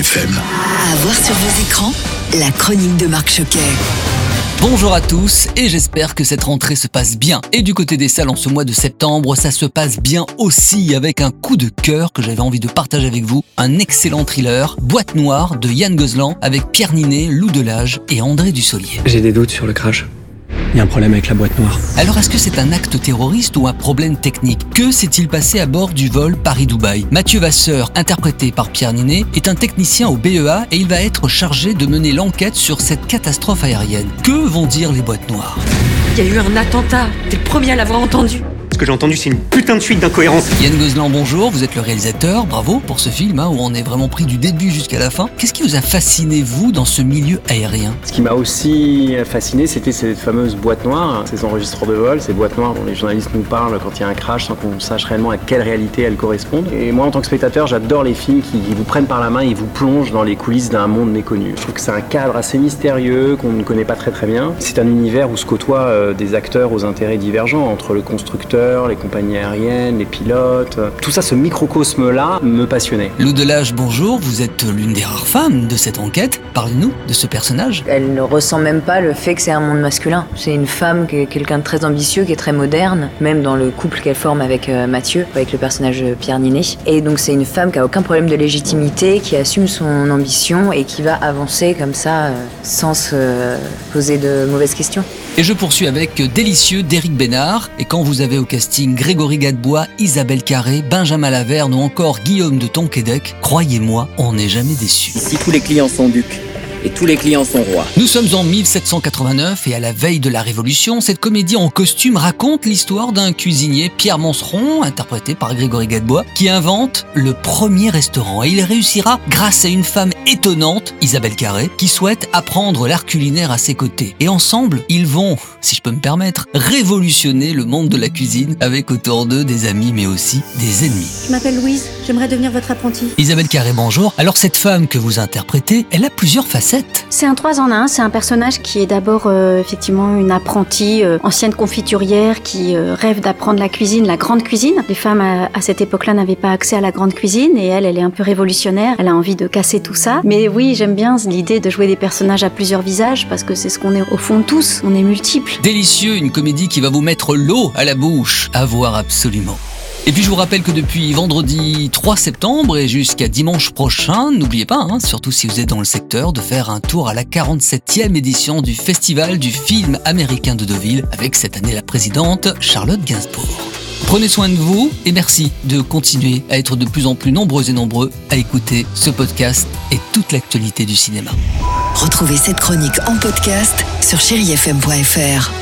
FM. À voir sur vos écrans, la chronique de Marc Choquet. Bonjour à tous et j'espère que cette rentrée se passe bien. Et du côté des salles en ce mois de septembre, ça se passe bien aussi avec un coup de cœur que j'avais envie de partager avec vous. Un excellent thriller, Boîte Noire de Yann Gozlan avec Pierre Ninet, Lou Delage et André Dussolier. J'ai des doutes sur le crash. Il y a un problème avec la boîte noire. Alors est-ce que c'est un acte terroriste ou un problème technique Que s'est-il passé à bord du vol Paris-Dubaï Mathieu Vasseur, interprété par Pierre Ninet, est un technicien au BEA et il va être chargé de mener l'enquête sur cette catastrophe aérienne. Que vont dire les boîtes noires? Il y a eu un attentat. T'es le premier à l'avoir entendu. Que j'ai entendu, c'est une putain de suite d'incohérences. Yann Gozlan, bonjour, vous êtes le réalisateur, bravo pour ce film hein, où on est vraiment pris du début jusqu'à la fin. Qu'est-ce qui vous a fasciné, vous, dans ce milieu aérien? Ce qui m'a aussi fasciné, c'était cette fameuse boîte noire, ces enregistreurs de vol, ces boîtes noires dont les journalistes nous parlent quand il y a un crash sans qu'on sache réellement à quelle réalité elles correspondent. Et moi, en tant que spectateur, j'adore les films qui vous prennent par la main et vous plongent dans les coulisses d'un monde méconnu. Je trouve que c'est un cadre assez mystérieux qu'on ne connaît pas très très bien. C'est un univers où se côtoient euh, des acteurs aux intérêts divergents entre le constructeur, les compagnies aériennes, les pilotes. Tout ça, ce microcosme-là, me passionnait. Lou Delage, bonjour, vous êtes l'une des rares femmes de cette enquête. Parlez-nous de ce personnage. Elle ne ressent même pas le fait que c'est un monde masculin. C'est une femme qui est quelqu'un de très ambitieux, qui est très moderne, même dans le couple qu'elle forme avec euh, Mathieu, avec le personnage de Pierre Ninet. Et donc c'est une femme qui a aucun problème de légitimité, qui assume son ambition et qui va avancer comme ça euh, sans se euh, poser de mauvaises questions. Et je poursuis avec Délicieux d'Éric Bénard. Et quand vous avez au Grégory Gadebois, Isabelle Carré, Benjamin Laverne ou encore Guillaume de Tonquédec, croyez-moi, on n'est jamais déçu. Ici, tous les clients sont ducs et tous les clients sont rois. Nous sommes en 1789 et à la veille de la Révolution, cette comédie en costume raconte l'histoire d'un cuisinier, Pierre Monceron, interprété par Grégory Gadebois, qui invente le premier restaurant. Et il réussira grâce à une femme étonnante, Isabelle Carré, qui souhaite apprendre l'art culinaire à ses côtés. Et ensemble, ils vont, si je peux me permettre, révolutionner le monde de la cuisine avec autour d'eux des amis mais aussi des ennemis. Je m'appelle Louise, j'aimerais devenir votre apprenti. Isabelle Carré, bonjour. Alors cette femme que vous interprétez, elle a plusieurs facettes. C'est un 3 en 1, c'est un personnage qui est d'abord euh, effectivement une apprentie euh, ancienne confiturière qui euh, rêve d'apprendre la cuisine, la grande cuisine. Les femmes à, à cette époque-là n'avaient pas accès à la grande cuisine et elle, elle est un peu révolutionnaire, elle a envie de casser tout ça. Mais oui, j'aime bien l'idée de jouer des personnages à plusieurs visages parce que c'est ce qu'on est au fond tous, on est multiples. Délicieux, une comédie qui va vous mettre l'eau à la bouche. À voir absolument. Et puis je vous rappelle que depuis vendredi 3 septembre et jusqu'à dimanche prochain, n'oubliez pas, hein, surtout si vous êtes dans le secteur, de faire un tour à la 47e édition du Festival du film américain de Deauville avec cette année la présidente Charlotte Gainsbourg. Prenez soin de vous et merci de continuer à être de plus en plus nombreux et nombreux à écouter ce podcast et toute l'actualité du cinéma. Retrouvez cette chronique en podcast sur chérifm.fr.